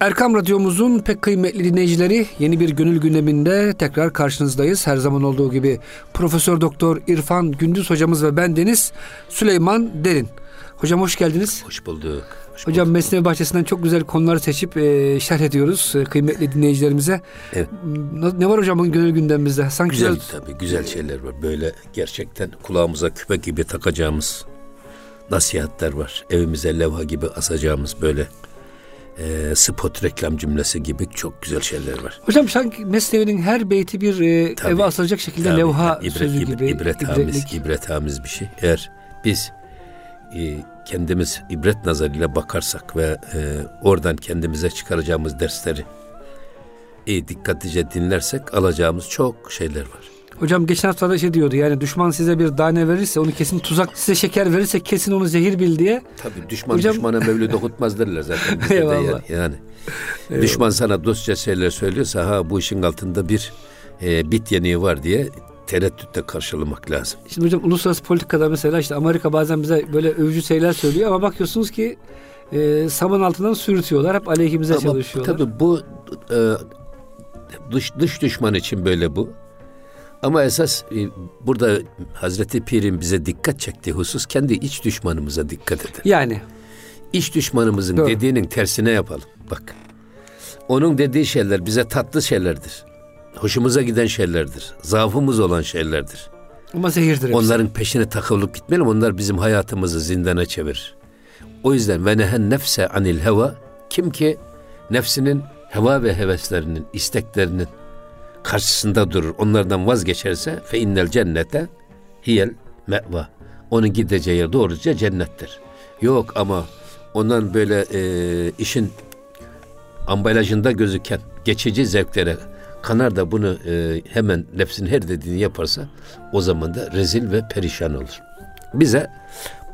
Erkam Radyomuzun pek kıymetli dinleyicileri yeni bir gönül gündeminde tekrar karşınızdayız. Her zaman olduğu gibi Profesör Doktor İrfan Gündüz hocamız ve ben Deniz Süleyman Derin. Hocam hoş geldiniz. Hoş bulduk. Hoş Hocam bulduk. Mesnevi Bahçesi'nden çok güzel konuları seçip e, şerh ediyoruz e, kıymetli dinleyicilerimize. Evet. Ne, var hocam bugün gönül gündemimizde? Sanki güzel, güzel tabii güzel şeyler var. Böyle gerçekten kulağımıza küpe gibi takacağımız nasihatler var. Evimize levha gibi asacağımız böyle e, spot reklam cümlesi gibi çok güzel şeyler var. Hocam sanki Mesnevi'nin her beyti bir e, tabii, eve asılacak şekilde tabii, levha ibret, sözü gibi. İbret hamiz, ibret hamiz bir şey. Eğer biz e, kendimiz ibret nazarıyla bakarsak ve e, oradan kendimize çıkaracağımız dersleri iyi dikkatlice dinlersek alacağımız çok şeyler var. Hocam geçen hafta da şey diyordu yani düşman size bir tane verirse onu kesin tuzak size şeker verirse kesin onu zehir bil diye. Tabii düşman Hocam... düşmana mevlüt okutmaz derler zaten. Eyvallah. yani. yani. Düşman sana dostça şeyler söylüyorsa ha bu işin altında bir e, bit yeniği var diye tereddütle karşılamak lazım. Şimdi hocam uluslararası politikada mesela işte Amerika bazen bize böyle övücü şeyler söylüyor ama bakıyorsunuz ki e, saman altından sürütüyorlar. Hep aleyhimize ama çalışıyorlar. Tabii bu e, dış, dış düşman için böyle bu. Ama esas e, burada Hazreti Pir'in bize dikkat çektiği husus kendi iç düşmanımıza dikkat edelim. Yani. İç düşmanımızın Doğru. dediğinin tersine yapalım. Bak. Onun dediği şeyler bize tatlı şeylerdir. Hoşumuza giden şeylerdir. Zaafımız olan şeylerdir. Ama zehirdir. Onların hepsi. peşine takılıp gitmeyelim. Onlar bizim hayatımızı zindana çevirir. O yüzden ve nehen nefse anil heva kim ki nefsinin heva ve heveslerinin, isteklerinin karşısında durur. Onlardan vazgeçerse fe innel cennete hiyel meva. Onun gideceği yer doğruca cennettir. Yok ama ondan böyle e, işin ambalajında gözüken geçici zevklere kanar da bunu e, hemen nefsin her dediğini yaparsa o zaman da rezil ve perişan olur. Bize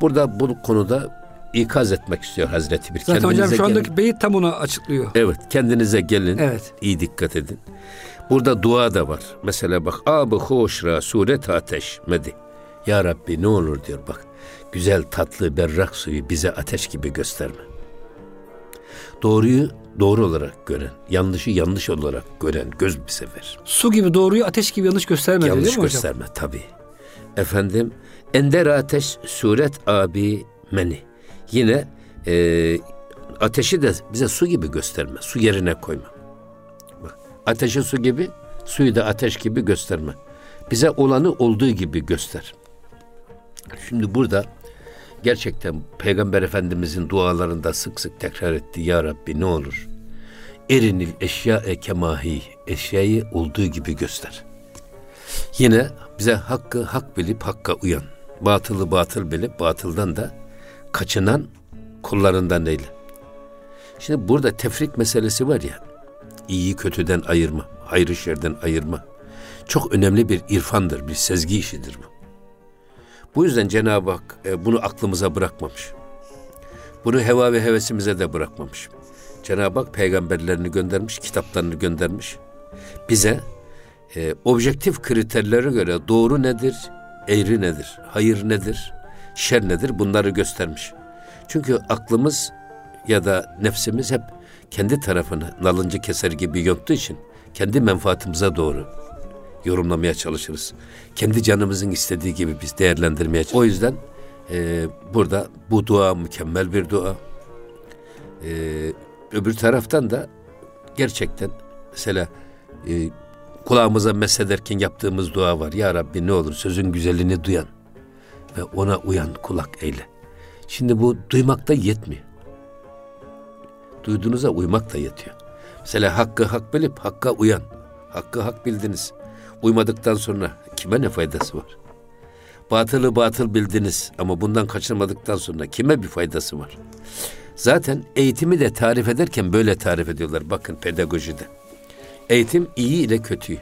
burada bu konuda ikaz etmek istiyor Hazreti Bir. Zaten kendinize hocam şu andaki gelin. beyit tam onu açıklıyor. Evet kendinize gelin. Evet. İyi dikkat edin. Burada dua da var. Mesela bak abı hoşra suret ateş medi. Ya Rabbi ne olur diyor bak. Güzel tatlı berrak suyu bize ateş gibi gösterme. Doğruyu doğru olarak gören, yanlışı yanlış olarak gören göz bize ver. Su gibi doğruyu ateş gibi yanlış gösterme yanlış değil mi gösterme hocam? tabii. Efendim ender ateş suret abi meni. Yine e, ateşi de bize su gibi gösterme. Su yerine koyma. Ateşi su gibi, suyu da ateş gibi gösterme. Bize olanı olduğu gibi göster. Şimdi burada gerçekten Peygamber Efendimizin dualarında sık sık tekrar etti. Ya Rabbi ne olur erinil eşya e kemahi eşyayı olduğu gibi göster. Yine bize hakkı hak bilip hakka uyan. Batılı batıl bilip batıldan da kaçınan kullarından eyle. Şimdi burada tefrik meselesi var ya iyiyi kötüden ayırma, hayrı şerden ayırma. Çok önemli bir irfandır, bir sezgi işidir bu. Bu yüzden Cenab-ı Hak e, bunu aklımıza bırakmamış. Bunu heva ve hevesimize de bırakmamış. Cenab-ı Hak peygamberlerini göndermiş, kitaplarını göndermiş. Bize e, objektif kriterlere göre doğru nedir, eğri nedir, hayır nedir, şer nedir bunları göstermiş. Çünkü aklımız ya da nefsimiz hep kendi tarafını nalıncı keser gibi yonttuğu için kendi menfaatimize doğru yorumlamaya çalışırız. Kendi canımızın istediği gibi biz değerlendirmeye çalışırız. O yüzden e, burada bu dua mükemmel bir dua. E, öbür taraftan da gerçekten mesela e, kulağımıza mesederken yaptığımız dua var. Ya Rabbi ne olur sözün güzelliğini duyan ve ona uyan kulak eyle. Şimdi bu duymakta yetmiyor duyduğunuza uymak da yetiyor. Mesela hakkı hak bilip hakka uyan. Hakkı hak bildiniz. Uymadıktan sonra kime ne faydası var? Batılı batıl bildiniz ama bundan kaçırmadıktan sonra kime bir faydası var? Zaten eğitimi de tarif ederken böyle tarif ediyorlar. Bakın pedagojide. Eğitim iyi ile kötüyü,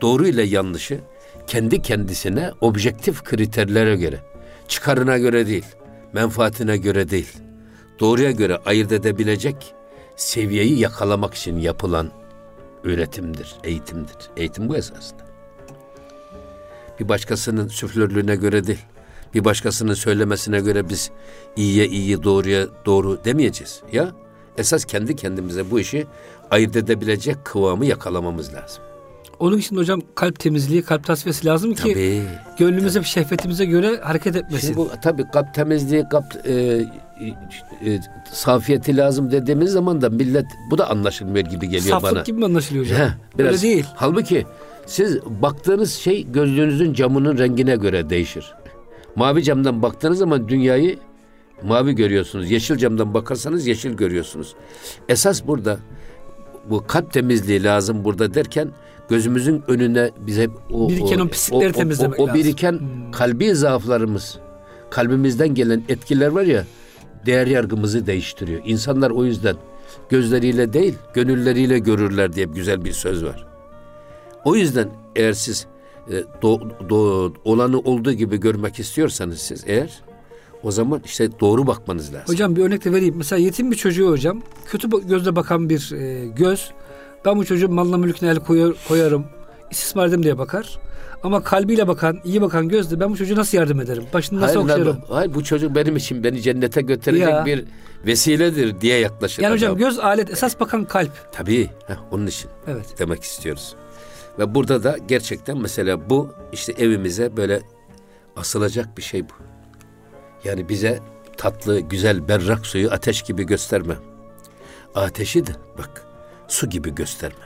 doğru ile yanlışı kendi kendisine objektif kriterlere göre, çıkarına göre değil, menfaatine göre değil, doğruya göre ayırt edebilecek seviyeyi yakalamak için yapılan üretimdir, eğitimdir. Eğitim bu esasında. Bir başkasının süflörlüğüne göre değil, bir başkasının söylemesine göre biz iyiye iyi, doğruya doğru demeyeceğiz. Ya Esas kendi kendimize bu işi ayırt edebilecek kıvamı yakalamamız lazım. Onun için hocam kalp temizliği, kalp tasfiyesi lazım ki Tabii. gönlümüze, şehvetimize göre hareket etmesin. Şimdi bu tabii kalp temizliği, kalp e, e, e, safiyeti lazım dediğimiz zaman da millet bu da anlaşılmıyor gibi geliyor Saflık bana. gibi mi anlaşılıyor hocam? Heh, biraz. Öyle değil. Halbuki siz baktığınız şey gözlüğünüzün camının rengine göre değişir. Mavi camdan baktığınız zaman dünyayı mavi görüyorsunuz. Yeşil camdan bakarsanız yeşil görüyorsunuz. Esas burada bu kalp temizliği lazım burada derken gözümüzün önüne bize o Biriken o pislikleri temizlemek o, o lazım. biriken kalbi zaaflarımız, kalbimizden gelen etkiler var ya değer yargımızı değiştiriyor. İnsanlar o yüzden gözleriyle değil, gönülleriyle görürler diye güzel bir söz var. O yüzden eğer siz e, do, do, olanı olduğu gibi görmek istiyorsanız siz eğer o zaman işte doğru bakmanız lazım. Hocam bir örnek de vereyim. Mesela yetim bir çocuğu hocam kötü gözle bakan bir e, göz. Ben bu çocuğun malına mülküne el koyar, koyarım. istismar ederim diye bakar. Ama kalbiyle bakan, iyi bakan gözle ben bu çocuğa nasıl yardım ederim? Başını nasıl hayır, okşarım? lan, hayır bu çocuk benim için beni cennete götürecek Ya. bir vesiledir diye yaklaşır. Yani hocam adam. göz alet, esas bakan kalp. Tabii heh, onun için Evet. demek istiyoruz. Ve burada da gerçekten mesela bu işte evimize böyle asılacak bir şey bu. Yani bize tatlı, güzel, berrak suyu ateş gibi gösterme. Ateşi de bak su gibi gösterme.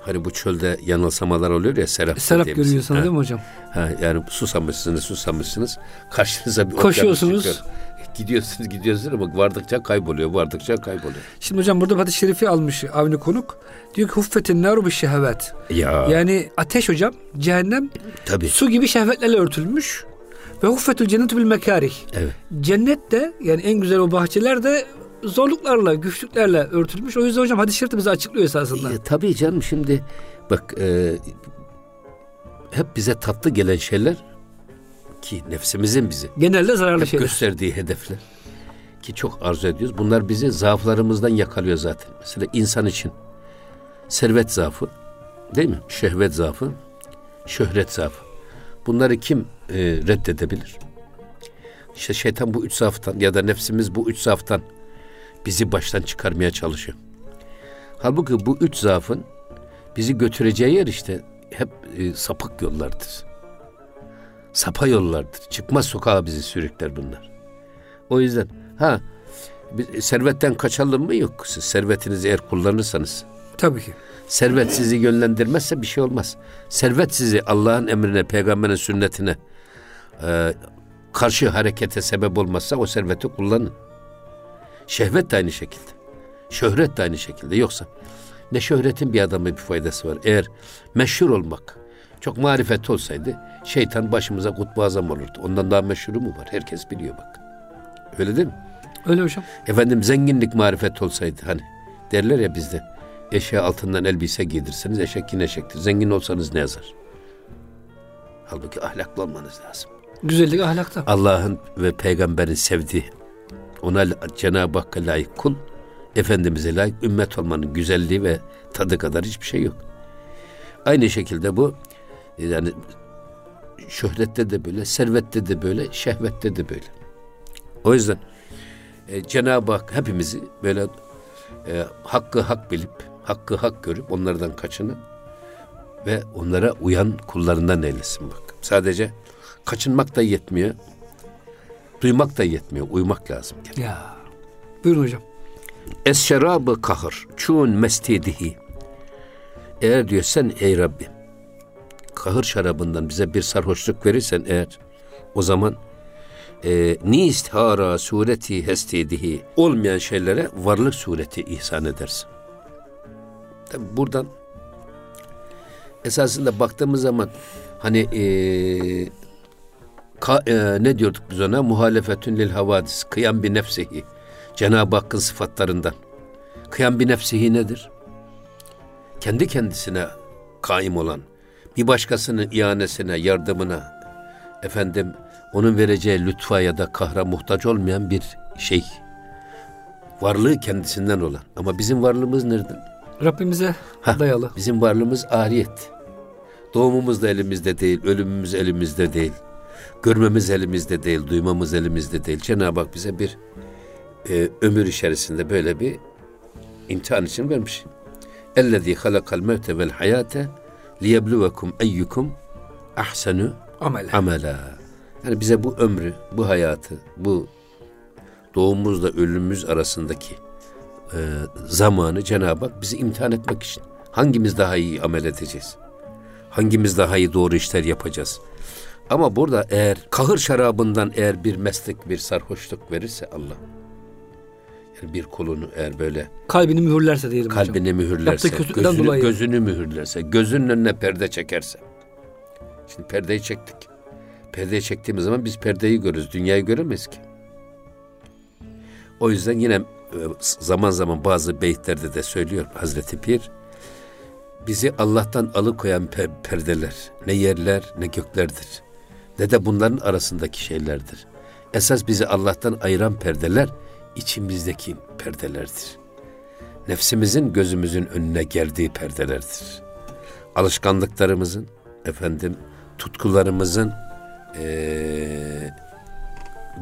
Hani bu çölde yanılsamalar oluyor ya serap. Serap dediğimiz. görüyorsunuz Ha, değil mi hocam? Ha, yani susamışsınız, susamışsınız. Karşınıza bir Koşuyorsunuz. Gidiyorsunuz, gidiyorsunuz ama vardıkça kayboluyor, vardıkça kayboluyor. Şimdi hocam burada hadis-i şerifi almış Avni Konuk. Diyor ki huffetin naru bir şehvet. Ya, Yani ateş hocam cehennem tabii. su gibi şehvetlerle örtülmüş. Ve huffetül cennetu bil mekarih. Evet. Cennet de yani en güzel o bahçeler de zorluklarla, güçlüklerle örtülmüş. O yüzden hocam hadis-i şerif bize açıklıyor esasında. Ya, tabii canım şimdi bak e, hep bize tatlı gelen şeyler ki nefsimizin bizi Genelde zararlı hep şeyler. gösterdiği hedefler ki çok arzu ediyoruz. Bunlar bizi zaaflarımızdan yakalıyor zaten. Mesela insan için servet zaafı değil mi? Şehvet zaafı, şöhret zaafı. Bunları kim e, reddedebilir? İşte şeytan bu üç zaaftan ya da nefsimiz bu üç zaaftan bizi baştan çıkarmaya çalışıyor. Halbuki bu üç zaafın bizi götüreceği yer işte hep e, sapık yollardır. Sapa yollardır. Çıkmaz sokağa bizi sürükler bunlar. O yüzden ha servetten kaçalım mı yok. Siz servetinizi eğer kullanırsanız Tabii ki. servet sizi yönlendirmezse bir şey olmaz. Servet sizi Allah'ın emrine, peygamberin sünnetine e, karşı harekete sebep olmazsa o serveti kullanın. Şehvet de aynı şekilde. Şöhret de aynı şekilde. Yoksa ne şöhretin bir adama bir faydası var. Eğer meşhur olmak çok marifet olsaydı şeytan başımıza kutbu azam olurdu. Ondan daha meşhuru mu var? Herkes biliyor bak. Öyle değil mi? Öyle hocam. Efendim zenginlik marifet olsaydı hani derler ya bizde eşeğe altından elbise giydirseniz eşek yine eşektir. Zengin olsanız ne yazar? Halbuki ahlaklı olmanız lazım. Güzellik ahlakta. Allah'ın ve peygamberin sevdiği ona Cenab-ı Hakk'a layık kul, Efendimiz'e layık ümmet olmanın güzelliği ve tadı kadar hiçbir şey yok. Aynı şekilde bu yani şöhrette de böyle, servette de böyle, şehvette de böyle. O yüzden e, Cenab-ı Hak hepimizi böyle e, hakkı hak bilip, hakkı hak görüp onlardan kaçınıp ve onlara uyan kullarından eylesin bak. Sadece kaçınmak da yetmiyor. Duymak da yetmiyor. Uymak lazım. Ya. Buyurun hocam. Es şerabı kahır. Çun mestidihi. Eğer diyor sen ey Rabbim kahır şarabından bize bir sarhoşluk verirsen eğer o zaman e, ni istihara sureti hestidihi olmayan şeylere varlık sureti ihsan edersin. Tabi buradan esasında baktığımız zaman hani e, ka, e, ne diyorduk biz ona? Muhalefetün lil havadis. Kıyam bir nefsihi. Cenab-ı Hakk'ın sıfatlarından. Kıyam bir nefsihi nedir? Kendi kendisine kaim olan, bir başkasının ihanesine, yardımına, efendim onun vereceği lütfa ya da kahra muhtaç olmayan bir şey. Varlığı kendisinden olan. Ama bizim varlığımız nereden? Rabbimize Hah, dayalı. Bizim varlığımız ariyet. Doğumumuz da elimizde değil, ölümümüz elimizde değil. Görmemiz elimizde değil, duymamız elimizde değil. Cenab-ı Hak bize bir e, ömür içerisinde böyle bir imtihan için vermiş. Ellezî halakal mevte vel hayate liyebluvekum eyyukum ahsenu Amel. amela. Yani bize bu ömrü, bu hayatı, bu doğumumuzla ölümümüz arasındaki e, zamanı Cenab-ı Hak bizi imtihan etmek için. Hangimiz daha iyi amel edeceğiz? Hangimiz daha iyi doğru işler yapacağız? Ama burada eğer kahır şarabından eğer bir meslek, bir sarhoşluk verirse Allah, yani bir kulunu eğer böyle Kalbini mühürlerse diyelim hocam. kalbini mühürlerse, Yaptığı kötülükten gözünü, dolayı. gözünü mühürlerse, gözünün önüne perde çekerse. Şimdi perdeyi çektik. Perdeyi çektiğimiz zaman biz perdeyi görürüz, dünyayı göremeyiz ki. O yüzden yine zaman zaman bazı beyitlerde de söylüyor Hazreti Pir, bizi Allah'tan alıkoyan pe- perdeler ne yerler ne göklerdir. Ne de bunların arasındaki şeylerdir. Esas bizi Allah'tan ayıran perdeler içimizdeki perdelerdir. Nefsimizin gözümüzün önüne geldiği perdelerdir. Alışkanlıklarımızın, efendim tutkularımızın eee,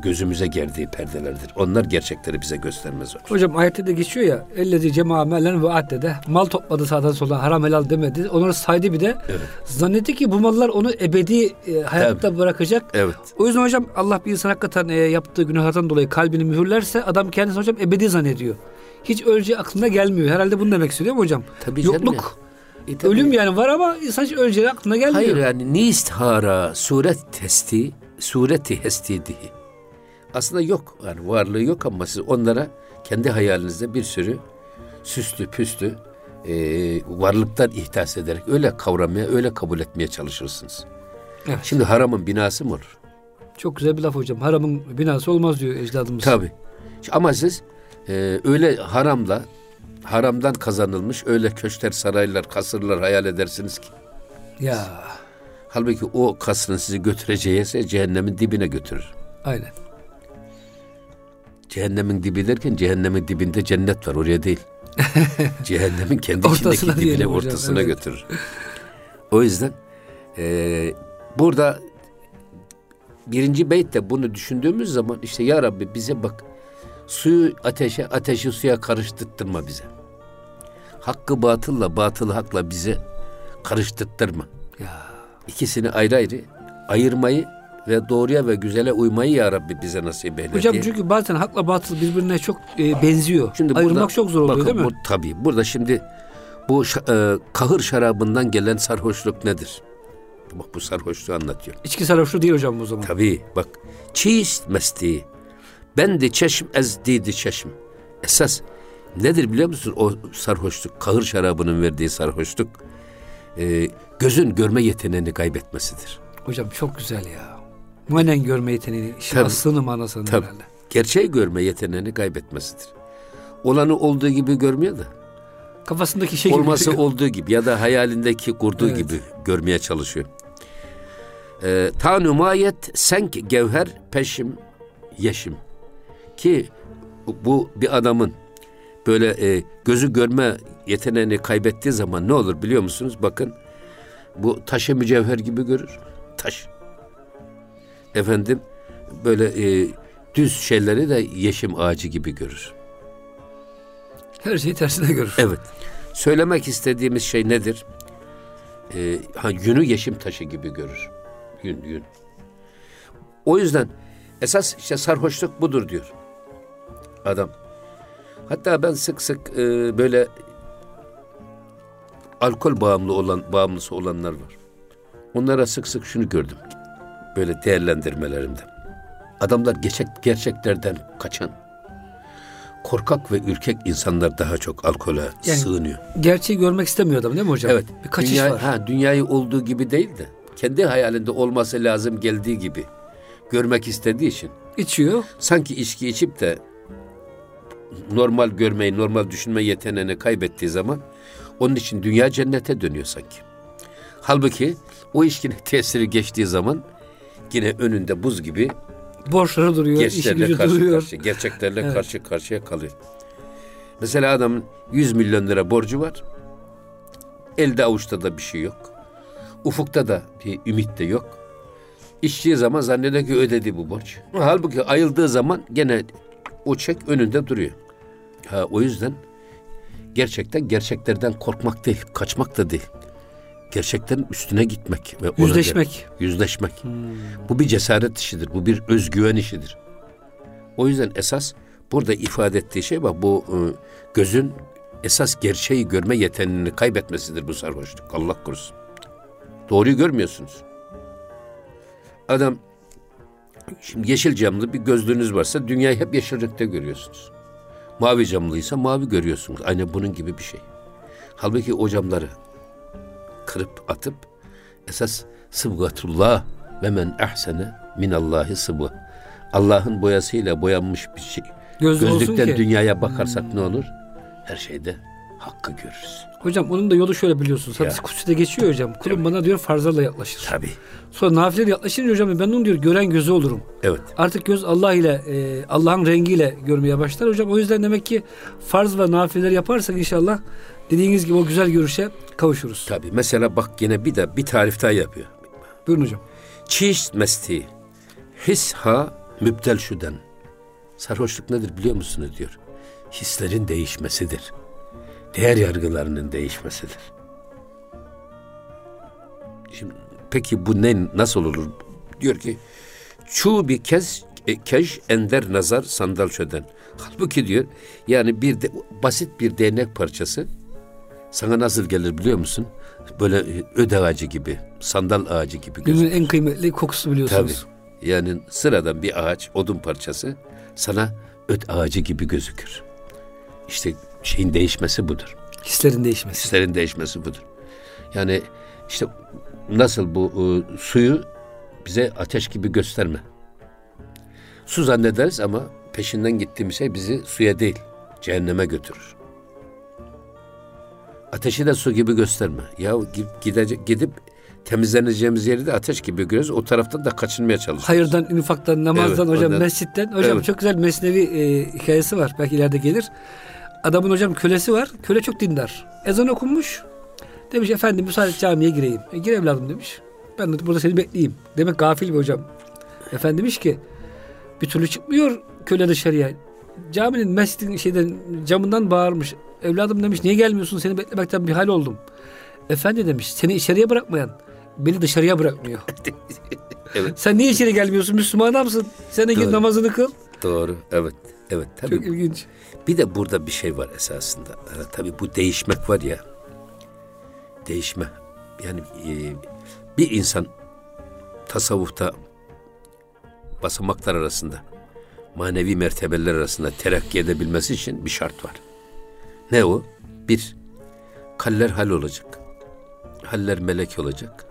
gözümüze geldiği perdelerdir. Onlar gerçekleri bize göstermez olur. Hocam ayette de geçiyor ya. Ellezi cema melen ve adde de mal topladı sağdan soldan haram helal demedi. Onları saydı bir de. Evet. Zannetti ki bu mallar onu ebedi e, hayatta bırakacak. Evet. O yüzden hocam Allah bir insan hakikaten e, yaptığı günahlardan dolayı kalbini mühürlerse adam kendisini hocam ebedi zannediyor. Hiç öleceği aklına gelmiyor. Herhalde bunu demek istiyor değil mi hocam? Tabii canım Yokluk. E, tabii. Ölüm yani var ama insan öleceği aklına gelmiyor. Hayır yani nistihara suret testi sureti hestidihi. Aslında yok yani varlığı yok ama siz onlara kendi hayalinizde bir sürü süslü püslü e, varlıklar ihdas ederek öyle kavramaya öyle kabul etmeye çalışırsınız. Evet. Şimdi haramın binası mı olur? Çok güzel bir laf hocam. Haramın binası olmaz diyor ecdadımız. Tabii. Ama siz e, öyle haramla haramdan kazanılmış öyle köşkler, saraylar, kasırlar hayal edersiniz ki. Ya Halbuki o kasrın sizi götüreceği ise cehennemin dibine götürür. aynen. Cehennemin dibi derken cehennemin dibinde cennet var oraya değil. cehennemin kendi içindeki dibine hocam, ortasına evet. götürür. O yüzden e, burada birinci beytte bunu düşündüğümüz zaman işte ya Rabbi bize bak suyu ateşe ateşi suya karıştırtma bize. Hakkı batılla batılı hakla bize karıştırtma. Ya İkisini ayrı ayrı ayırmayı ve doğruya ve güzele uymayı ya Rabbi bize nasip eyle Hocam diye. çünkü bazen hakla batıl birbirine çok e, benziyor. Şimdi Ayırmak burada- çok zor oluyor bakın, değil mi? Bu, tabii. Burada şimdi bu e, kahır şarabından gelen sarhoşluk nedir? Bak bu sarhoşluğu anlatıyor. İçki sarhoşluğu değil hocam o zaman. Tabii bak. Çiğist mesti. Ben de çeşm ez didi çeşm. Esas nedir biliyor musun o sarhoşluk? Kahır şarabının verdiği sarhoşluk. e, gözün görme yeteneğini kaybetmesidir. Hocam çok güzel ya. Manen görme yeteneği. işin Tabii. aslını manasını Tabii. herhalde. Gerçeği görme yeteneğini kaybetmesidir. Olanı olduğu gibi görmüyor da. Kafasındaki şey gibi olması görüyor. olduğu gibi ya da hayalindeki kurduğu Evet. gibi görmeye çalışıyor. Ee, Ta numayet senk gevher peşim yeşim. Ki bu bir adamın böyle e, gözü görme yeteneğini kaybettiği zaman ne olur biliyor musunuz? Bakın bu taşı mücevher gibi görür. Taş. Efendim böyle e, düz şeyleri de yeşim ağacı gibi görür. Her şeyi tersine görür. Evet. Söylemek istediğimiz şey nedir? Ee, ha, yünü yeşim taşı gibi görür. Yün, yün. O yüzden esas işte sarhoşluk budur diyor adam. Hatta ben sık sık e, böyle alkol bağımlı olan bağımlısı olanlar var. Onlara sık sık şunu gördüm. Böyle değerlendirmelerimde. Adamlar gerçek, gerçeklerden kaçan, korkak ve ürkek insanlar daha çok alkole Yani- sığınıyor. Gerçeği görmek istemiyor adam değil mi hocam? Evet. Bir kaçış dünya, var. Ha, dünyayı olduğu gibi değil de kendi hayalinde olması lazım geldiği gibi görmek istediği için İçiyor. sanki içki içip de normal görmeyi, normal düşünme yeteneğini kaybettiği zaman onun için dünya cennete dönüyor sanki. Halbuki o içkinin tesiri geçtiği zaman yine önünde buz gibi Borçları duruyor. işi gençlerle gücü karşı duruyor. karşıya, gerçeklerle Evet. karşı karşıya kalıyor. Mesela adamın 100 milyon lira borcu var. Elde avuçta da bir şey yok. Ufukta da bir ümit de yok. İçtiği zaman zannediyor ki ödedi bu borç. Halbuki ayıldığı zaman gene o çek önünde duruyor. Ha, o yüzden gerçekten gerçeklerden korkmak değil, kaçmak da değil. Gerçeklerin üstüne gitmek ve Yüzleşmek. göre- yüzleşmek. Bu bir cesaret işidir, bu bir özgüven işidir. O yüzden esas burada ifade ettiği şey bak bu e, gözün esas gerçeği görme yeteneğini kaybetmesidir bu sarhoşluk. Allah korusun. Doğruyu görmüyorsunuz. Adam şimdi yeşil camlı bir gözlüğünüz varsa dünyayı hep yeşil renkte görüyorsunuz. Mavi camlıysa mavi görüyorsunuz. Aynı bunun gibi bir şey. Halbuki o camları kırıp atıp esas sıbgatullah ve men ahsene minallahi sıbgı. Allah'ın boyasıyla boyanmış bir şey. Olsun Gözlükten dünyaya bakarsak ne olur? Her şeyde hakkı görürüz. Hocam onun da yolu şöyle biliyorsunuz. Hadis Ya. kutside geçiyor hocam. Kulum bana diyor farzlarla yaklaşır. Tabii. Sonra nafile yaklaşınca hocam ben onun diyor gören gözü olurum. Evet. Artık göz Allah ile e, Allah'ın rengiyle görmeye başlar hocam. O yüzden demek ki farz ve nafileleri yaparsak inşallah dediğiniz gibi o güzel görüşe kavuşuruz. Tabii. Mesela bak yine bir de bir tarif daha yapıyor. Buyurun hocam. Çiş mesti. Hisha mübdel şuden. Sarhoşluk nedir biliyor musunuz diyor. Hislerin değişmesidir. Değer yargılarının değişmesidir. Şimdi peki bu ne nasıl olur? Diyor ki çu bir kez e, keş ender nazar sandal şöden. Halbuki diyor yani bir de, basit bir değnek parçası sana nasıl gelir biliyor musun? Böyle e, öde ağacı gibi, sandal ağacı gibi gözükür. Günün en kıymetli kokusu biliyorsunuz. Tabii. Yani sıradan bir ağaç, odun parçası sana öt ağacı gibi gözükür. İşte şeyin değişmesi budur. Hislerin değişmesi. Hislerin değişmesi budur. Yani işte nasıl bu e, suyu bize ateş gibi gösterme. Su zannederiz ama peşinden gittiğimiz şey bizi suya değil, cehenneme götürür. Ateşi de su gibi gösterme. Ya gi- gidecek gidip temizleneceğimiz yeri de ateş gibi görüyoruz. O taraftan da kaçınmaya çalışıyoruz. Hayırdan, infaktan, namazdan Evet, hocam, ondan- mescitten. Hocam Evet. çok güzel mesnevi e, hikayesi var. Belki ileride gelir. Adamın hocam kölesi var. Köle çok dindar. Ezan okunmuş. Demiş efendim müsaade camiye gireyim. E, gir evladım demiş. Ben de burada seni bekleyeyim. Demek gafil bir hocam. Efendi demiş ki bir türlü çıkmıyor köle dışarıya. Caminin mescidin şeyden camından bağırmış. Evladım demiş niye gelmiyorsun seni beklemekten bir hal oldum. Efendi demiş seni içeriye bırakmayan beni dışarıya bırakmıyor. Evet. Sen niye içeri gelmiyorsun Müslüman adamsın. Sen de git namazını kıl. Doğru. Evet. Evet. Tabii. Çok ilginç. Bir de burada bir şey var esasında. Ee, tabii bu değişmek var ya. Değişme. Yani e, bir insan tasavvufta basamaklar arasında manevi mertebeler arasında terakki edebilmesi için bir şart var. Ne o? Bir, kaller hal olacak. Haller melek olacak.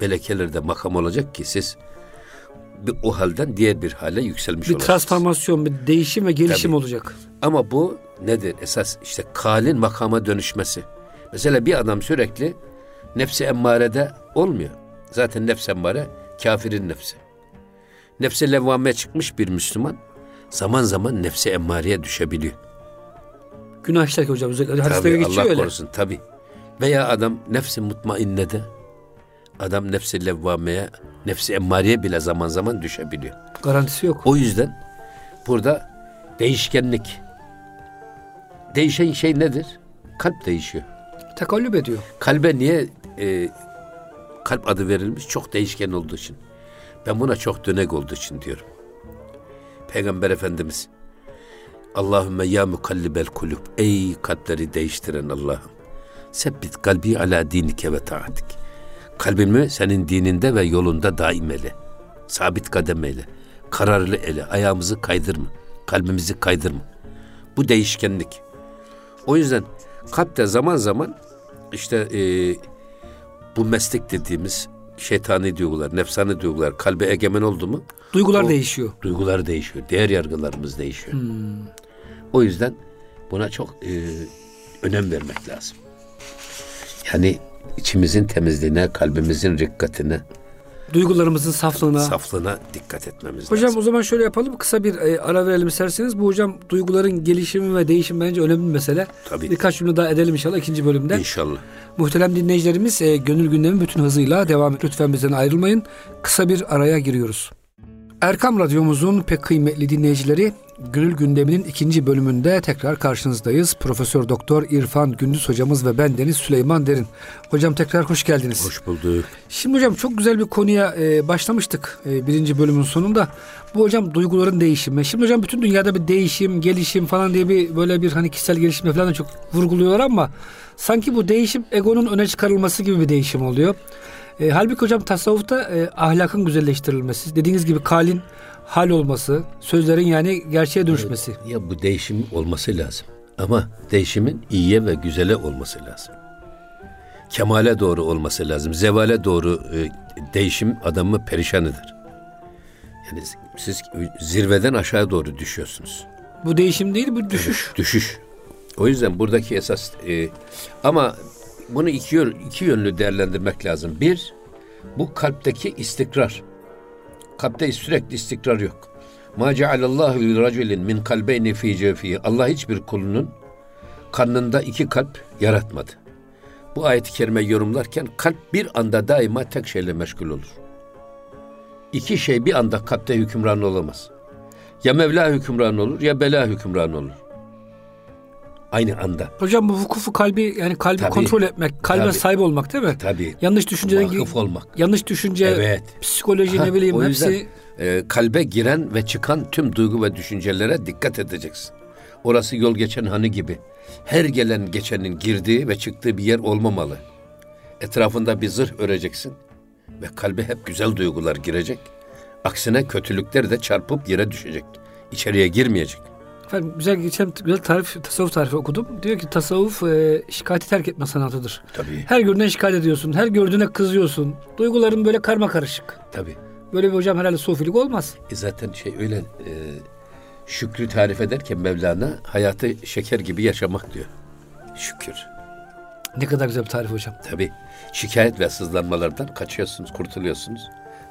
Melekeler de makam olacak ki siz bir, o halden diğer bir hale yükselmiş Bir olasınız. transformasyon, bir değişim ve gelişim Tabii. olacak. Ama bu nedir? Esas işte kalin makama dönüşmesi. Mesela bir adam sürekli nefsi emmarede olmuyor. Zaten nefs emmare kafirin nefsi. Nefse levvameye çıkmış bir Müslüman zaman zaman nefsi emmareye düşebiliyor. Günah işler ki hocam. Özellikle Tabii geçiyor Allah öyle. korusun tabii. Veya adam nefsi mutmainnede adam nefsi levvameye, nefsi emmareye bile zaman zaman düşebiliyor. Garantisi yok. O yüzden burada değişkenlik. Değişen şey nedir? Kalp değişiyor. Tekallüp ediyor. Kalbe niye e, kalp adı verilmiş? Çok değişken olduğu için. Ben buna çok dönek olduğu için diyorum. Peygamber Efendimiz Allahümme ya mukallibel kulub Ey kalpleri değiştiren Allah'ım. Sebbit kalbi ala dinike ve taatik. Kalbimi senin dininde ve yolunda daim eyle. Sabit kadem eyle. Kararlı ele. Ayağımızı kaydırma. Kalbimizi kaydırma. Bu değişkenlik. O yüzden kalpte zaman zaman işte e, bu meslek dediğimiz şeytani duygular, nefsani duygular kalbe egemen oldu mu Duygular O- değişiyor. duygular değişiyor. Değer yargılarımız değişiyor. O yüzden buna çok e, önem vermek lazım. Yani içimizin temizliğine, kalbimizin rikkatine, Duygularımızın saflığına. saflığına dikkat etmemiz Hocam lazım. o zaman şöyle yapalım. Kısa bir e, ara verelim isterseniz. Bu hocam duyguların gelişimi ve değişimi bence önemli bir mesele. Tabii. Birkaç cümle daha edelim inşallah ikinci bölümde. İnşallah. Muhterem dinleyicilerimiz e, gönül gündemi bütün hızıyla devam et. Lütfen bizden ayrılmayın. Kısa bir araya giriyoruz. Erkam Radyomuzun pek kıymetli dinleyicileri Gönül Gündemi'nin ikinci bölümünde tekrar karşınızdayız. Profesör Doktor İrfan Gündüz hocamız ve ben Deniz Süleyman Derin. Hocam tekrar hoş geldiniz. Hoş bulduk. Şimdi hocam çok güzel bir konuya e, başlamıştık e, birinci bölümün sonunda. Bu hocam duyguların değişimi. Şimdi hocam bütün dünyada bir değişim, gelişim falan diye bir böyle bir hani kişisel gelişim falan da çok vurguluyorlar ama sanki bu değişim egonun öne çıkarılması gibi bir değişim oluyor. E, halbuki hocam tasavvufta e, ahlakın güzelleştirilmesi, dediğiniz gibi kalin hal olması, sözlerin yani gerçeğe dönüşmesi. Evet, ya bu değişim olması lazım. Ama değişimin iyiye ve güzele olması lazım. Kemale doğru olması lazım. Zevale doğru e, değişim adamı perişan eder. Yani siz zirveden aşağı doğru düşüyorsunuz. Bu değişim değil, bu düşüş. Evet, düşüş. O yüzden buradaki esas e, ama bunu iki, iki yönlü değerlendirmek lazım. Bir, bu kalpteki istikrar. Kalpte sürekli istikrar yok. Ma cealallahu li raculin min kalbeyni fi cefihi. Allah hiçbir kulunun karnında iki kalp yaratmadı. Bu ayet-i kerime yorumlarken kalp bir anda daima tek şeyle meşgul olur. İki şey bir anda kalpte hükümran olamaz. Ya Mevla hükümran olur ya bela hükümran olur. Aynı anda. Hocam bu vukufu kalbi yani kalbi tabii, kontrol etmek, kalbe tabii, sahip olmak değil mi? Tabii. Yanlış düşünceden Vakıf olmak. Yanlış düşünce, evet. psikoloji ne bileyim o yüzden, hepsi e, kalbe giren ve çıkan tüm duygu ve düşüncelere dikkat edeceksin. Orası yol geçen hanı gibi. Her gelen geçenin girdiği ve çıktığı bir yer olmamalı. Etrafında bir zırh öreceksin ve kalbe hep güzel duygular girecek. Aksine kötülükler de çarpıp yere düşecek. İçeriye girmeyecek. Efendim güzel geçen güzel tarif, tasavvuf tarifi okudum. Diyor ki tasavvuf e, şikayeti terk etme sanatıdır. Tabii. Her gördüğüne şikayet ediyorsun. Her gördüğüne kızıyorsun. Duyguların böyle karma karışık. Tabii. Böyle bir hocam herhalde sufilik olmaz. E zaten şey öyle e, şükrü tarif ederken Mevlana hayatı şeker gibi yaşamak diyor. Şükür. Ne kadar güzel bir tarif hocam. Tabii. Şikayet ve sızlanmalardan kaçıyorsunuz, kurtuluyorsunuz.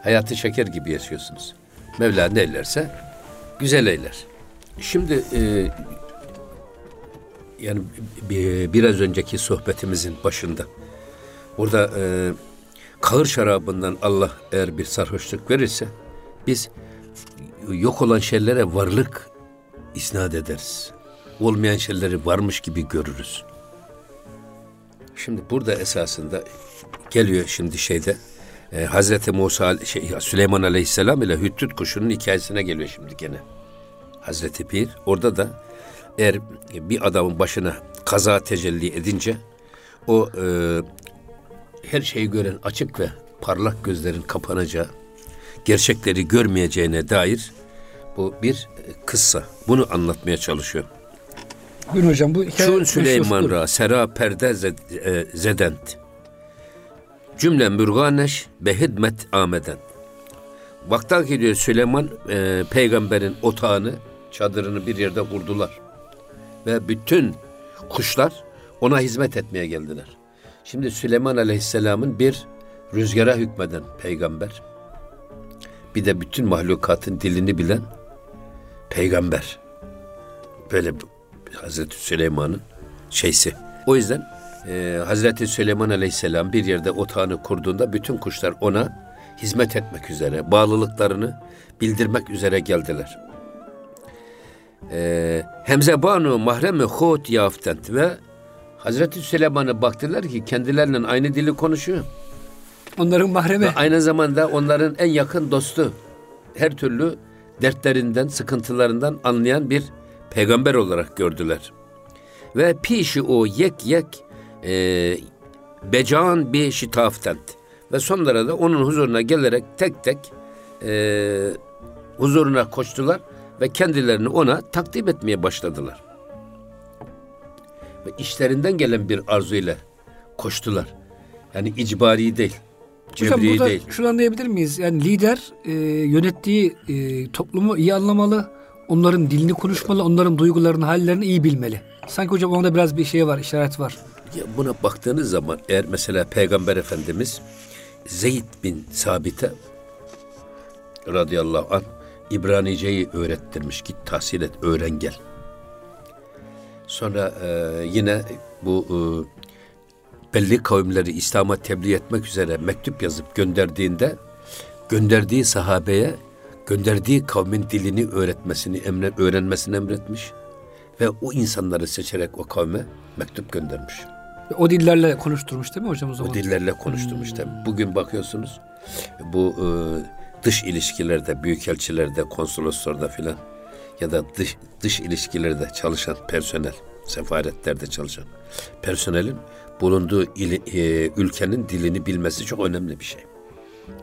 Hayatı şeker gibi yaşıyorsunuz. Mevla ne eylerse güzel eyler. Şimdi e, yani biraz önceki sohbetimizin başında burada e, kahır şarabından Allah eğer bir sarhoşluk verirse biz yok olan şeylere varlık isnat ederiz. Olmayan şeyleri varmış gibi görürüz. Şimdi burada esasında geliyor şimdi şeyde e, Hazreti Musa şey, Süleyman Aleyhisselam ile Hüttüt kuşunun hikayesine geliyor şimdi gene. Hazreti Pir orada da eğer bir adamın başına kaza tecelli edince o e, her şeyi gören açık ve parlak gözlerin kapanacağı, gerçekleri görmeyeceğine dair bu bir kıssa. Bunu anlatmaya çalışıyor. Buyurun hocam bu hikaye... Çun Süleyman Ra sera perde e, zedent. Cümle mürganeş be hidmet ameden. Vakta ki diyor Süleyman e, peygamberin otağını, çadırını bir yerde kurdular. Ve bütün kuşlar ona hizmet etmeye geldiler. Şimdi Süleyman Aleyhisselam'ın bir rüzgara hükmeden peygamber. Bir de bütün mahlukatın dilini bilen peygamber. Böyle Hazreti Süleyman'ın şeysi. O yüzden e, Hazreti Süleyman Aleyhisselam bir yerde otağını kurduğunda bütün kuşlar ona hizmet etmek üzere, bağlılıklarını bildirmek üzere geldiler. E, Hemzebanu mahremi hut yaftent ve Hazreti Süleyman'a baktılar ki kendilerinin aynı dili konuşuyor. Onların mahremi. Ve aynı zamanda onların en yakın dostu. Her türlü dertlerinden, sıkıntılarından anlayan bir peygamber olarak gördüler. Ve pişi o yek yek e, becan bir şitaftent. Ve sonlara da onun huzuruna gelerek tek tek e, huzuruna koştular ve kendilerini ona takdim etmeye başladılar ve işlerinden gelen bir arzuyla koştular. Yani icbari değil. Cebri Hocam burada değil. şunu anlayabilir miyiz? Yani lider e, yönettiği e, toplumu iyi anlamalı, onların dilini konuşmalı, onların duygularını, hallerini iyi bilmeli. Sanki hocam onda biraz bir şey var, işaret var. Ya buna baktığınız zaman eğer mesela Peygamber Efendimiz Zeyd bin Sabit'e radıyallahu anh İbranice'yi öğrettirmiş. Git tahsil et, öğren gel. Sonra e, yine bu e, belli kavimleri İslam'a tebliğ etmek üzere mektup yazıp gönderdiğinde gönderdiği sahabeye gönderdiği kavmin dilini öğretmesini, emre, öğrenmesini emretmiş ve o insanları seçerek o kavme mektup göndermiş. O dillerle konuşturmuş değil mi hocam o zaman? O dillerle konuşturmuş hmm. tabii. Bugün bakıyorsunuz bu e, dış ilişkilerde, büyükelçilerde, konsoloslarda filan ya da dış, dış ilişkilerde çalışan personel, sefaretlerde çalışan personelin bulunduğu il, e, ülkenin dilini bilmesi çok önemli bir şey.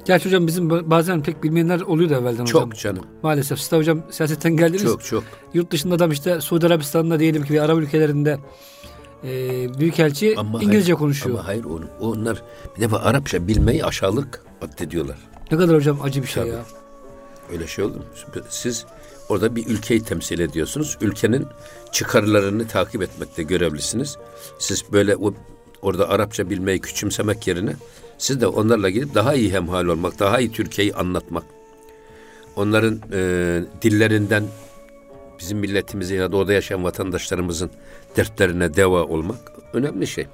Gerçi hocam bizim bazen pek bilmeyenler oluyor da evvelden çok hocam. Çok canım. Maalesef. Siz de hocam siyasetten geldiniz. Çok çok. Yurt dışında da işte Suudi Arabistan'da diyelim ki Arap ülkelerinde e, büyükelçi ama İngilizce hayır, konuşuyor. Ama hayır onu, onlar bir defa Arapça bilmeyi aşağılık addediyorlar. Ne kadar hocam acı bir şey Tabii. ya. Öyle şey olur mu? Siz orada bir ülkeyi temsil ediyorsunuz. Ülkenin çıkarlarını takip etmekte görevlisiniz. Siz böyle o orada Arapça bilmeyi küçümsemek yerine siz de onlarla gidip daha iyi hemhal olmak, daha iyi Türkiye'yi anlatmak. Onların e, dillerinden bizim milletimizin ya da orada yaşayan vatandaşlarımızın dertlerine deva olmak önemli şey.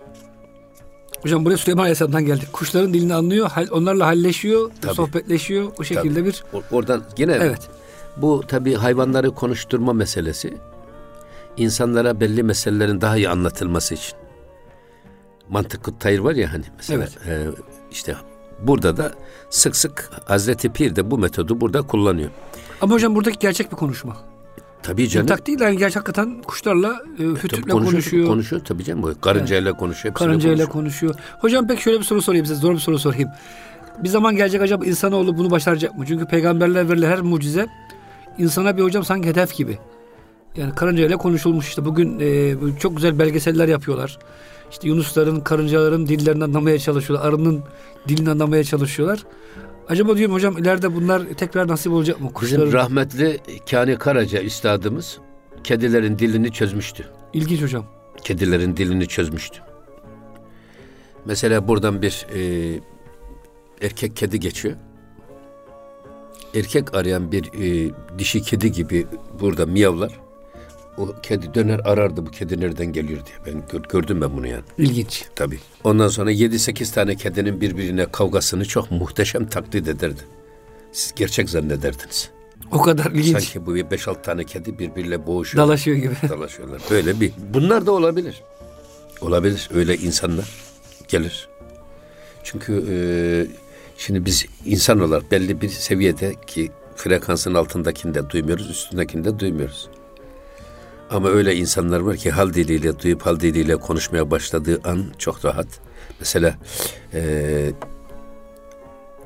Hocam buraya Süleyman Aleyhisselam'dan geldik. Kuşların dilini anlıyor, onlarla halleşiyor, tabii. sohbetleşiyor. O şekilde tabii. bir... Oradan yine evet. bu tabii hayvanları konuşturma meselesi insanlara belli meselelerin daha iyi anlatılması için. Mantıklı tayır var ya hani mesela. Evet. E, işte burada da sık sık Hazreti Pir de bu metodu burada kullanıyor. Ama hocam buradaki gerçek bir konuşma. Tabii canım. Yatak değil yani hakikaten kuşlarla e, hütükle konuşuyor, konuşuyor. Konuşuyor tabii canım. Karıncayla evet. konuşuyor. Karıncayla konuşuyor. konuşuyor. Hocam pek şöyle bir soru sorayım size. Zor bir soru sorayım. Bir zaman gelecek acaba insanoğlu bunu başaracak mı? Çünkü peygamberler verilen her mucize insana bir hocam sanki hedef gibi. Yani karıncayla konuşulmuş işte bugün e, çok güzel belgeseller yapıyorlar. İşte yunusların, karıncaların dillerini anlamaya çalışıyorlar. Arının dilini anlamaya çalışıyorlar. Acaba diyorum hocam ileride bunlar tekrar nasip olacak mı? Kuşların... Bizim rahmetli Kani Karaca üstadımız kedilerin dilini çözmüştü. İlginç hocam. Kedilerin dilini çözmüştü. Mesela buradan bir e, erkek kedi geçiyor. Erkek arayan bir e, dişi kedi gibi burada miyavlar o kedi döner arardı bu kedi nereden geliyor diye. Ben gördüm ben bunu yani. İlginç. Tabii. Ondan sonra 7-8 tane kedinin birbirine kavgasını çok muhteşem taklit ederdi. Siz gerçek zannederdiniz. O kadar ilginç. Sanki bu 5-6 tane kedi birbiriyle boğuşuyor. Dalaşıyor gibi. Dalaşıyorlar. Böyle bir. Bunlar da olabilir. Olabilir. Öyle insanlar gelir. Çünkü e, şimdi biz insan olarak belli bir seviyede ki frekansın altındakinde duymuyoruz, üstündekinde duymuyoruz. Ama öyle insanlar var ki hal diliyle duyup hal diliyle konuşmaya başladığı an çok rahat. Mesela e,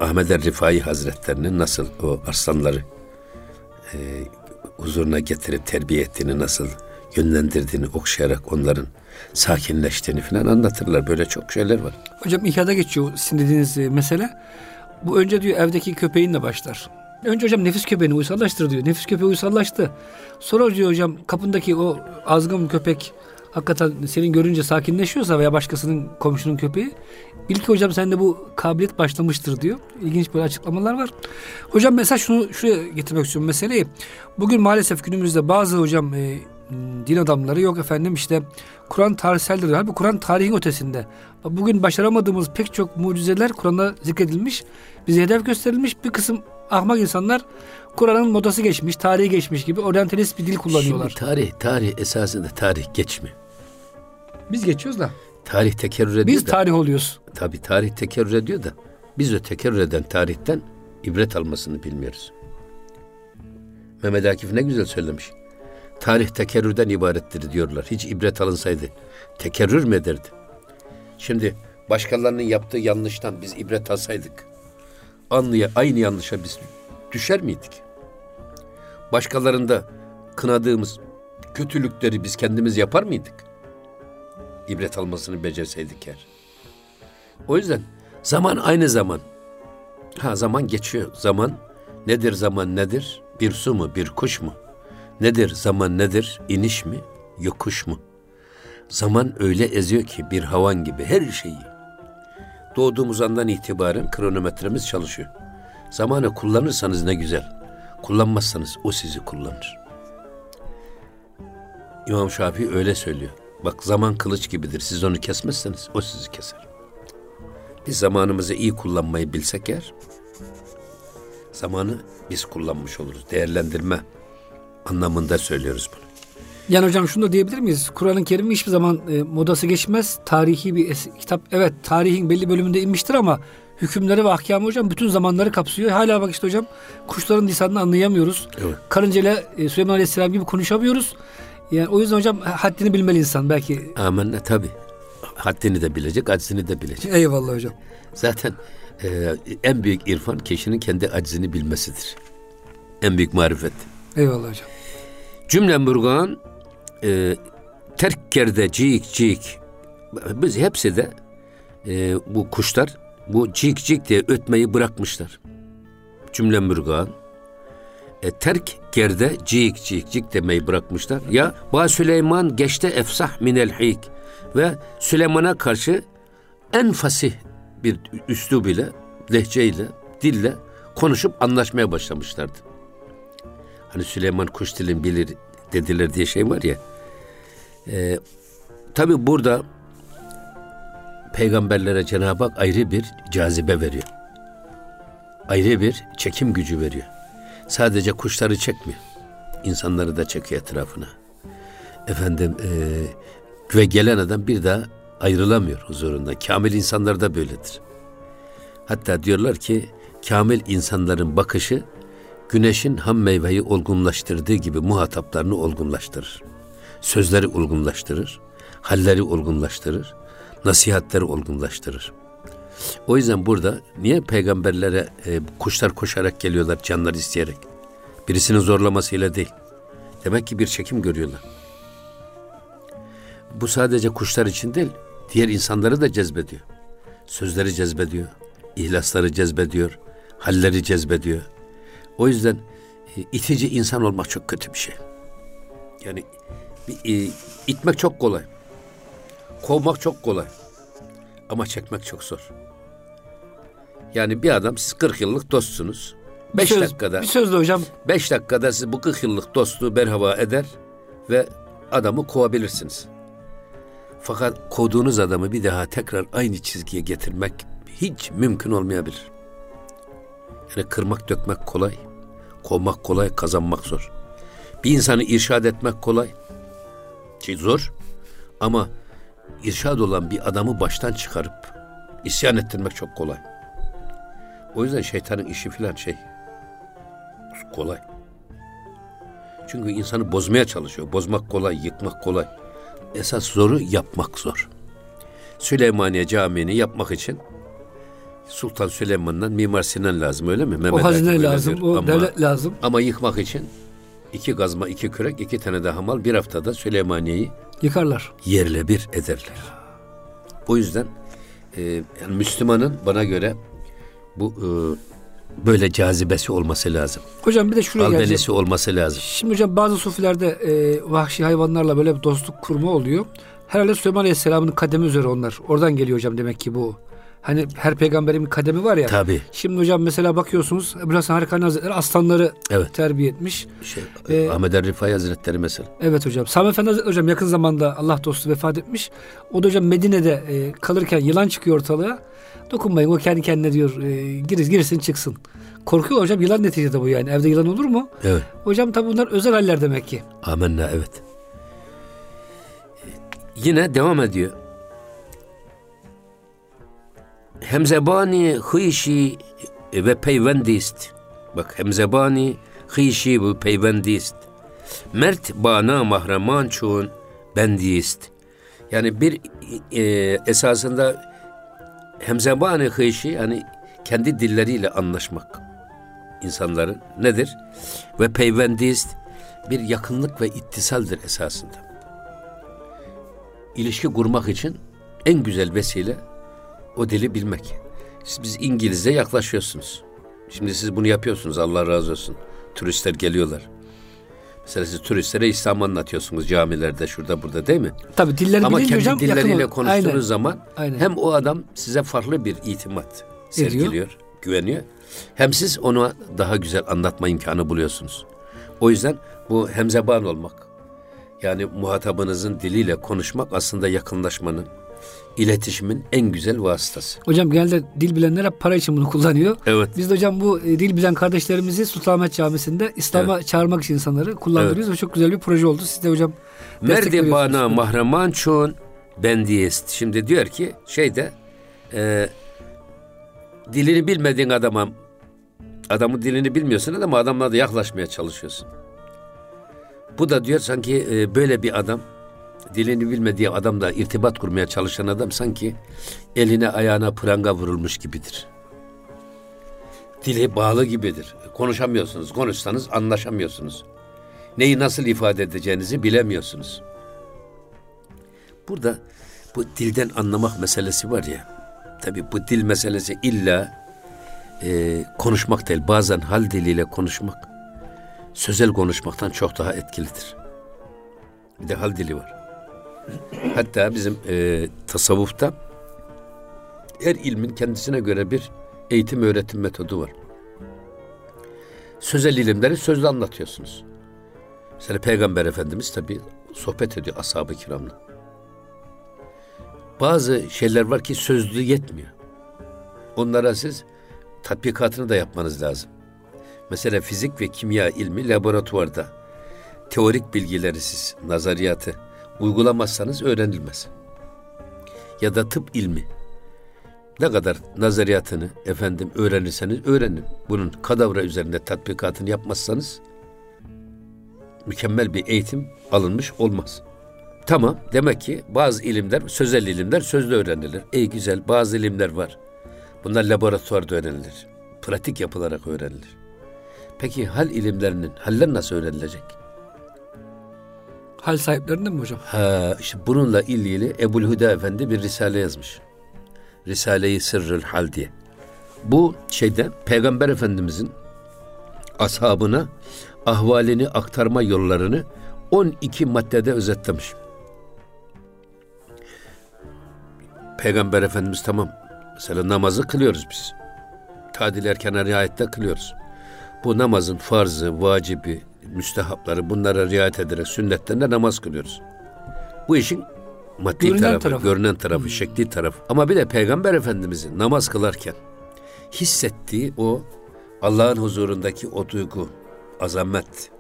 Ahmet er Rifai Hazretlerinin nasıl o arslanları e, huzuruna getirip terbiye ettiğini, nasıl yönlendirdiğini okşayarak onların sakinleştiğini falan anlatırlar. Böyle çok şeyler var. Hocam İhya'da geçiyor sizin dediğiniz mesele. Bu önce diyor evdeki köpeğinle başlar. Önce hocam nefis köpeğini uysallaştır diyor. Nefis köpeği uysallaştı. Sonra diyor hocam kapındaki o azgın köpek hakikaten senin görünce sakinleşiyorsa veya başkasının komşunun köpeği ilk hocam sende bu kabiliyet başlamıştır diyor. İlginç böyle açıklamalar var. Hocam mesela şunu şuraya getirmek istiyorum meseleyi. Bugün maalesef günümüzde bazı hocam e, din adamları yok efendim işte Kur'an tarihseldir. Halbuki Kur'an tarihin ötesinde. Bugün başaramadığımız pek çok mucizeler Kur'an'da zikredilmiş. Bize hedef gösterilmiş. Bir kısım ahmak insanlar Kur'an'ın modası geçmiş, tarihi geçmiş gibi oryantalist bir dil kullanıyorlar. Şimdi tarih, tarih esasında tarih geçmiyor. Biz geçiyoruz da. Tarih tekerrür ediyor Biz da. tarih oluyoruz. Tabi tarih tekerrür ediyor da biz o tekerrür eden tarihten ibret almasını bilmiyoruz. Mehmet Akif ne güzel söylemiş. Tarih tekerrürden ibarettir diyorlar. Hiç ibret alınsaydı tekerrür mü ederdi? Şimdi başkalarının yaptığı yanlıştan biz ibret alsaydık anlıya, aynı yanlışa biz düşer miydik? Başkalarında kınadığımız kötülükleri biz kendimiz yapar mıydık? İbret almasını becerseydik eğer. O yüzden zaman aynı zaman. Ha zaman geçiyor. Zaman nedir zaman nedir? Bir su mu bir kuş mu? Nedir zaman nedir? İniş mi yokuş mu? Zaman öyle eziyor ki bir havan gibi her şeyi doğduğumuz andan itibaren kronometremiz çalışıyor. Zamanı kullanırsanız ne güzel. Kullanmazsanız o sizi kullanır. İmam Şafii öyle söylüyor. Bak zaman kılıç gibidir. Siz onu kesmezseniz o sizi keser. Biz zamanımızı iyi kullanmayı bilsek eğer Zamanı biz kullanmış oluruz. Değerlendirme anlamında söylüyoruz bunu. Yani hocam şunu da diyebilir miyiz? Kur'an-ı Kerim hiçbir zaman e, modası geçmez. Tarihi bir es- kitap. Evet tarihin belli bölümünde inmiştir ama hükümleri ve ahkamı hocam bütün zamanları kapsıyor. Hala bak işte hocam kuşların lisanını anlayamıyoruz. Evet. Karıncayla e, Süleyman Aleyhisselam gibi konuşamıyoruz. Yani o yüzden hocam haddini bilmeli insan belki. Amenna tabi. Haddini de bilecek, aczini de bilecek. Eyvallah hocam. Zaten e, en büyük irfan kişinin kendi aczini bilmesidir. En büyük marifet. Eyvallah hocam. Cümle burgan e, terk kerde cik cik biz hepsi de e, bu kuşlar bu cik cik diye ötmeyi bırakmışlar. Cümle mürgan e, terk gerde cik cik cik demeyi bırakmışlar. Ya Ba Süleyman geçte efsah minel hik ve Süleyman'a karşı en fasih bir üslub ile, lehçeyle, dille konuşup anlaşmaya başlamışlardı. Hani Süleyman kuş dilin bilir dediler diye şey var ya. E, Tabi burada peygamberlere Cenab-ı Hak ayrı bir cazibe veriyor. Ayrı bir çekim gücü veriyor. Sadece kuşları çekmiyor. İnsanları da çekiyor etrafına. Efendim e, ve gelen adam bir daha ayrılamıyor huzurunda. Kamil insanlar da böyledir. Hatta diyorlar ki kamil insanların bakışı güneşin ham meyveyi olgunlaştırdığı gibi muhataplarını olgunlaştırır. Sözleri olgunlaştırır, halleri olgunlaştırır, nasihatleri olgunlaştırır. O yüzden burada niye peygamberlere e, kuşlar koşarak geliyorlar canlar isteyerek? Birisinin zorlamasıyla değil. Demek ki bir çekim görüyorlar. Bu sadece kuşlar için değil, diğer insanları da cezbediyor. Sözleri cezbediyor, ihlasları cezbediyor, halleri cezbediyor. O yüzden e, itici insan olmak çok kötü bir şey. Yani e, itmek çok kolay. Kovmak çok kolay. Ama çekmek çok zor. Yani bir adam siz 40 yıllık dostsunuz. 5 söz, dakikada Bir sözle hocam 5 dakikada siz bu 40 yıllık dostluğu berhava eder ve adamı kovabilirsiniz. Fakat kovduğunuz adamı bir daha tekrar aynı çizgiye getirmek hiç mümkün olmayabilir. Yani kırmak dökmek kolay, kovmak kolay, kazanmak zor. Bir insanı irşad etmek kolay, ki zor ama irşad olan bir adamı baştan çıkarıp isyan ettirmek çok kolay. O yüzden şeytanın işi filan şey kolay. Çünkü insanı bozmaya çalışıyor. Bozmak kolay, yıkmak kolay. Esas zoru yapmak zor. Süleymaniye Camii'ni yapmak için Sultan Süleyman'dan Mimar Sinan lazım öyle mi? Mehmet o hazine lazım, o devlet lazım. Ama yıkmak için iki gazma, iki kürek, iki tane de hamal bir haftada Süleymaniye'yi Yıkarlar. yerle bir ederler. O yüzden e, yani Müslümanın bana göre bu e, böyle cazibesi olması lazım. Hocam bir de şuraya geleceğim. Albenisi olması lazım. Şimdi hocam bazı sufilerde e, vahşi hayvanlarla böyle bir dostluk kurma oluyor. Herhalde Süleyman Aleyhisselam'ın kademi üzere onlar. Oradan geliyor hocam demek ki bu. Hani her peygamberin bir kademi var ya. Tabii. Şimdi hocam mesela bakıyorsunuz Ebu Hasan Harikani Hazretleri aslanları Evet. terbiye etmiş. Şey, Ee, Ahmet er Rifai Hazretleri mesela. Evet hocam. Sami Efendi Hazretleri hocam yakın zamanda Allah dostu vefat etmiş. O da hocam Medine'de e, kalırken yılan çıkıyor ortalığa. Dokunmayın o kendi kendine diyor e, giriz girsin çıksın. Korkuyor hocam yılan neticede bu yani. Evde yılan olur mu? Evet. Hocam tabi bunlar özel haller demek ki. Amenna evet. Yine devam ediyor. Hemzebani hıyşi ve peyvendist. Bak hemzebani hıyşi ve peyvendist. Mert bana mahraman çun bendist. Yani bir e, esasında hemzebani hıyşi yani kendi dilleriyle anlaşmak insanların nedir? Ve peyvendist bir yakınlık ve ittisaldir esasında. İlişki kurmak için en güzel vesile o dili bilmek. Siz biz İngilizce yaklaşıyorsunuz. Şimdi siz bunu yapıyorsunuz Allah razı olsun. Turistler geliyorlar. Mesela siz turistlere İslam anlatıyorsunuz camilerde şurada burada değil mi? Tabi dilleri Ama kendi hocam dilleriyle konuştuğunuz Aynen. zaman Aynen. hem o adam size farklı bir itimat sergiliyor, güveniyor. Hem siz ona daha güzel anlatma imkanı buluyorsunuz. O yüzden bu hemzeban olmak, yani muhatabınızın diliyle konuşmak aslında yakınlaşmanın, iletişimin en güzel vasıtası. Hocam genelde dil bilenler hep para için bunu kullanıyor. Evet. Biz de hocam bu e, dil bilen kardeşlerimizi Sultanahmet Camii'sinde İslam'a çağırmak için insanları kullandırıyoruz ve çok güzel bir proje oldu. Siz de hocam veriyorsunuz. bana mahreman çoğun bendiyest. Şimdi diyor ki şeyde e, dilini bilmediğin adama adamın dilini bilmiyorsun ama adamla da yaklaşmaya çalışıyorsun. Bu da diyor sanki e, böyle bir adam dilini bilmediği adamla irtibat kurmaya çalışan adam sanki eline ayağına pranga vurulmuş gibidir. Dili bağlı gibidir. Konuşamıyorsunuz. Konuşsanız anlaşamıyorsunuz. Neyi nasıl ifade edeceğinizi bilemiyorsunuz. Burada bu dilden anlamak meselesi var ya. Tabi bu dil meselesi illa e, konuşmak değil. Bazen hal diliyle konuşmak sözel konuşmaktan çok daha etkilidir. Bir de hal dili var. Hatta bizim e, tasavvufta her ilmin kendisine göre bir eğitim öğretim metodu var. Sözel ilimleri sözle anlatıyorsunuz. Mesela Peygamber Efendimiz tabi sohbet ediyor ashab-ı kiramla. Bazı şeyler var ki sözlü yetmiyor. Onlara siz tatbikatını da yapmanız lazım. Mesela fizik ve kimya ilmi laboratuvarda teorik bilgileri siz nazariyatı uygulamazsanız öğrenilmez. Ya da tıp ilmi ne kadar nazariyatını efendim öğrenirseniz öğrenin. Bunun kadavra üzerinde tatbikatını yapmazsanız mükemmel bir eğitim alınmış olmaz. Tamam demek ki bazı ilimler sözel ilimler sözlü öğrenilir. Ey güzel bazı ilimler var. Bunlar laboratuvarda öğrenilir. Pratik yapılarak öğrenilir. Peki hal ilimlerinin haller nasıl öğrenilecek? Hal sahiplerinden mi hocam? Ha, işte bununla ilgili Ebul Huda Efendi bir risale yazmış. Risale-i Sırrül Hal diye. Bu şeyde Peygamber Efendimizin ashabına ahvalini aktarma yollarını 12 maddede özetlemiş. Peygamber Efendimiz tamam. Mesela namazı kılıyoruz biz. Tadil erken riayette kılıyoruz. Bu namazın farzı, vacibi, müstehapları bunlara riayet ederek sünnetlerinde namaz kılıyoruz. Bu işin maddi Görünen tarafı, tarafı. görünen tarafı, şekli tarafı. Ama bir de Peygamber Efendimizin namaz kılarken hissettiği o Allah'ın huzurundaki o duygu, azamet,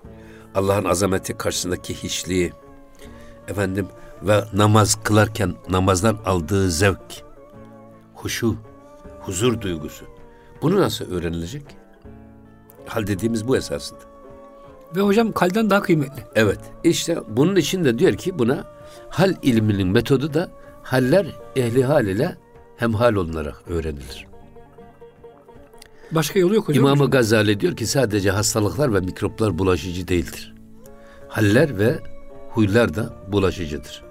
Allah'ın azameti karşısındaki hiçliği, efendim ve namaz kılarken namazdan aldığı zevk, huşu, huzur duygusu. Bunu nasıl öğrenilecek? Hal dediğimiz bu esasında. Ve hocam kalden daha kıymetli. Evet. işte bunun için de diyor ki buna hal ilminin metodu da haller ehli hal ile hemhal olunarak öğrenilir. Başka yolu yok hocam. İmam-ı Gazali diyor ki sadece hastalıklar ve mikroplar bulaşıcı değildir. Haller ve huylar da bulaşıcıdır.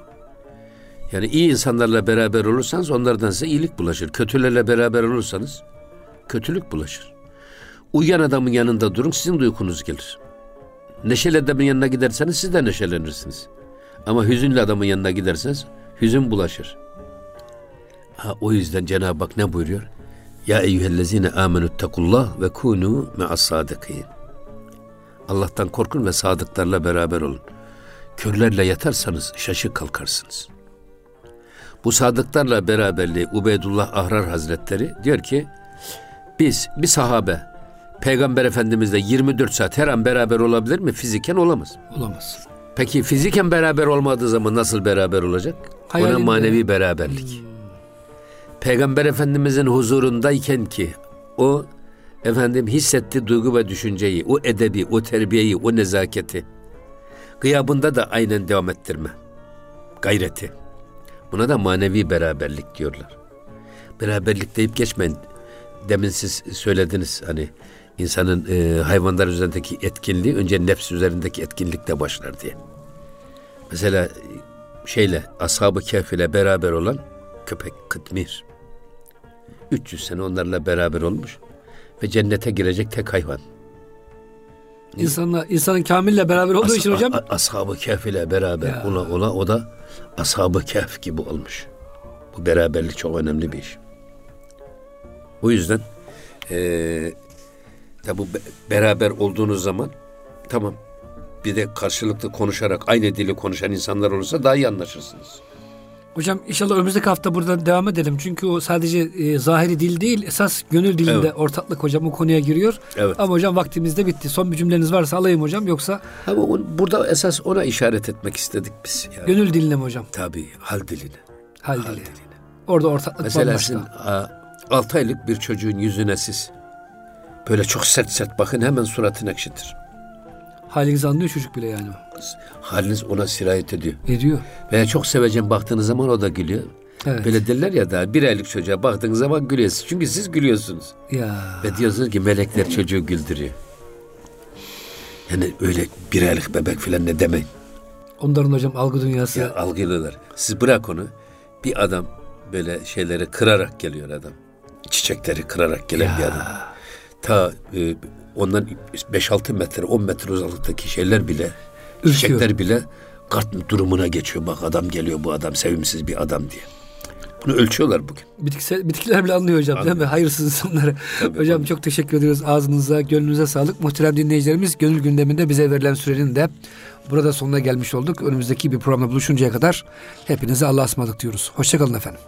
Yani iyi insanlarla beraber olursanız onlardan size iyilik bulaşır. Kötülerle beraber olursanız kötülük bulaşır. Uyuyan adamın yanında durun sizin de uykunuz gelir. Neşeli adamın yanına giderseniz siz de neşelenirsiniz. Ama hüzünlü adamın yanına giderseniz hüzün bulaşır. Ha, o yüzden Cenab-ı Hak ne buyuruyor? Ya eyyühellezine amenüttakullah ve kunu me'as sadikin. Allah'tan korkun ve sadıklarla beraber olun. Körlerle yatarsanız şaşı kalkarsınız. Bu sadıklarla beraberliği Ubeydullah Ahrar Hazretleri diyor ki biz bir sahabe Peygamber Efendimizle 24 saat her an beraber olabilir mi? Fiziken olamaz. Olamaz. Peki fiziken beraber olmadığı zaman nasıl beraber olacak? Hayalinde. Ona manevi beraberlik. Peygamber Efendimizin huzurundayken ki o efendim hissetti duygu ve düşünceyi, o edebi, o terbiyeyi, o nezaketi gıyabında da aynen devam ettirme. Gayreti. Buna da manevi beraberlik diyorlar. Beraberlik deyip geçmeyin. Demin siz söylediniz hani insanın e, hayvanlar üzerindeki etkinliği önce nefs üzerindeki etkinlikle başlar diye. Mesela e, şeyle ashab-ı kehf ile beraber olan köpek Kıtmir. 300 sene onlarla beraber olmuş ve cennete girecek tek hayvan. İnsanla, insanın kamille beraber olduğu As- için hocam ashab-ı kehf ile beraber Ya. ona ona o da ashab-ı kehf gibi olmuş. Bu beraberlik çok önemli bir iş. O yüzden eee tabi beraber olduğunuz zaman tamam bir de karşılıklı konuşarak aynı dili konuşan insanlar olursa daha iyi anlaşırsınız. Hocam inşallah önümüzdeki hafta buradan devam edelim. Çünkü o sadece e, zahiri dil değil, esas gönül dilinde Evet. ortaklık hocam o konuya giriyor. Evet. Ama hocam vaktimiz de bitti. Son bir cümleniz varsa alayım hocam yoksa Ama on- burada esas ona işaret etmek istedik biz. Yani. gönül diline mi hocam? Tabii hal diline. Hal, Hal dili. diline. Orada ortaklık Mesela bambaşka. sizin 6 aylık bir çocuğun yüzüne siz böyle çok sert sert bakın hemen suratın ekşitir. Halinizi anlıyor çocuk bile yani. Haliniz ona sirayet ediyor. Ediyor. Veya çok sevecen baktığınız zaman o da gülüyor. Evet. Böyle derler ya da bir aylık çocuğa baktığınız zaman gülüyorsunuz. Çünkü siz gülüyorsunuz. Ya. Ve diyorsunuz ki melekler çocuğu güldürüyor. Yani öyle bir aylık bebek filan ne demeyin. Onların hocam algı dünyası. Ya algılıyorlar. Siz bırak onu. Bir adam böyle şeyleri kırarak geliyor adam. Çiçekleri kırarak gelen bir adam. Ta e, ondan 5-6 metre 10 metre uzaklıktaki şeyler bile Ürküyor. çiçekler bile kart durumuna geçiyor. Bak adam geliyor bu adam sevimsiz bir adam diye. Bunu ölçüyorlar bugün. Bitkisel, bitkiler bile anlıyor hocam değil mi? Hayırsız insanları. hocam çok teşekkür ediyoruz. Ağzınıza, gönlünüze sağlık. Muhterem dinleyicilerimiz gönül gündeminde bize verilen sürenin de burada sonuna gelmiş olduk. Önümüzdeki bir programda buluşuncaya kadar hepinize Allah'a ısmarladık diyoruz. Hoşçakalın efendim.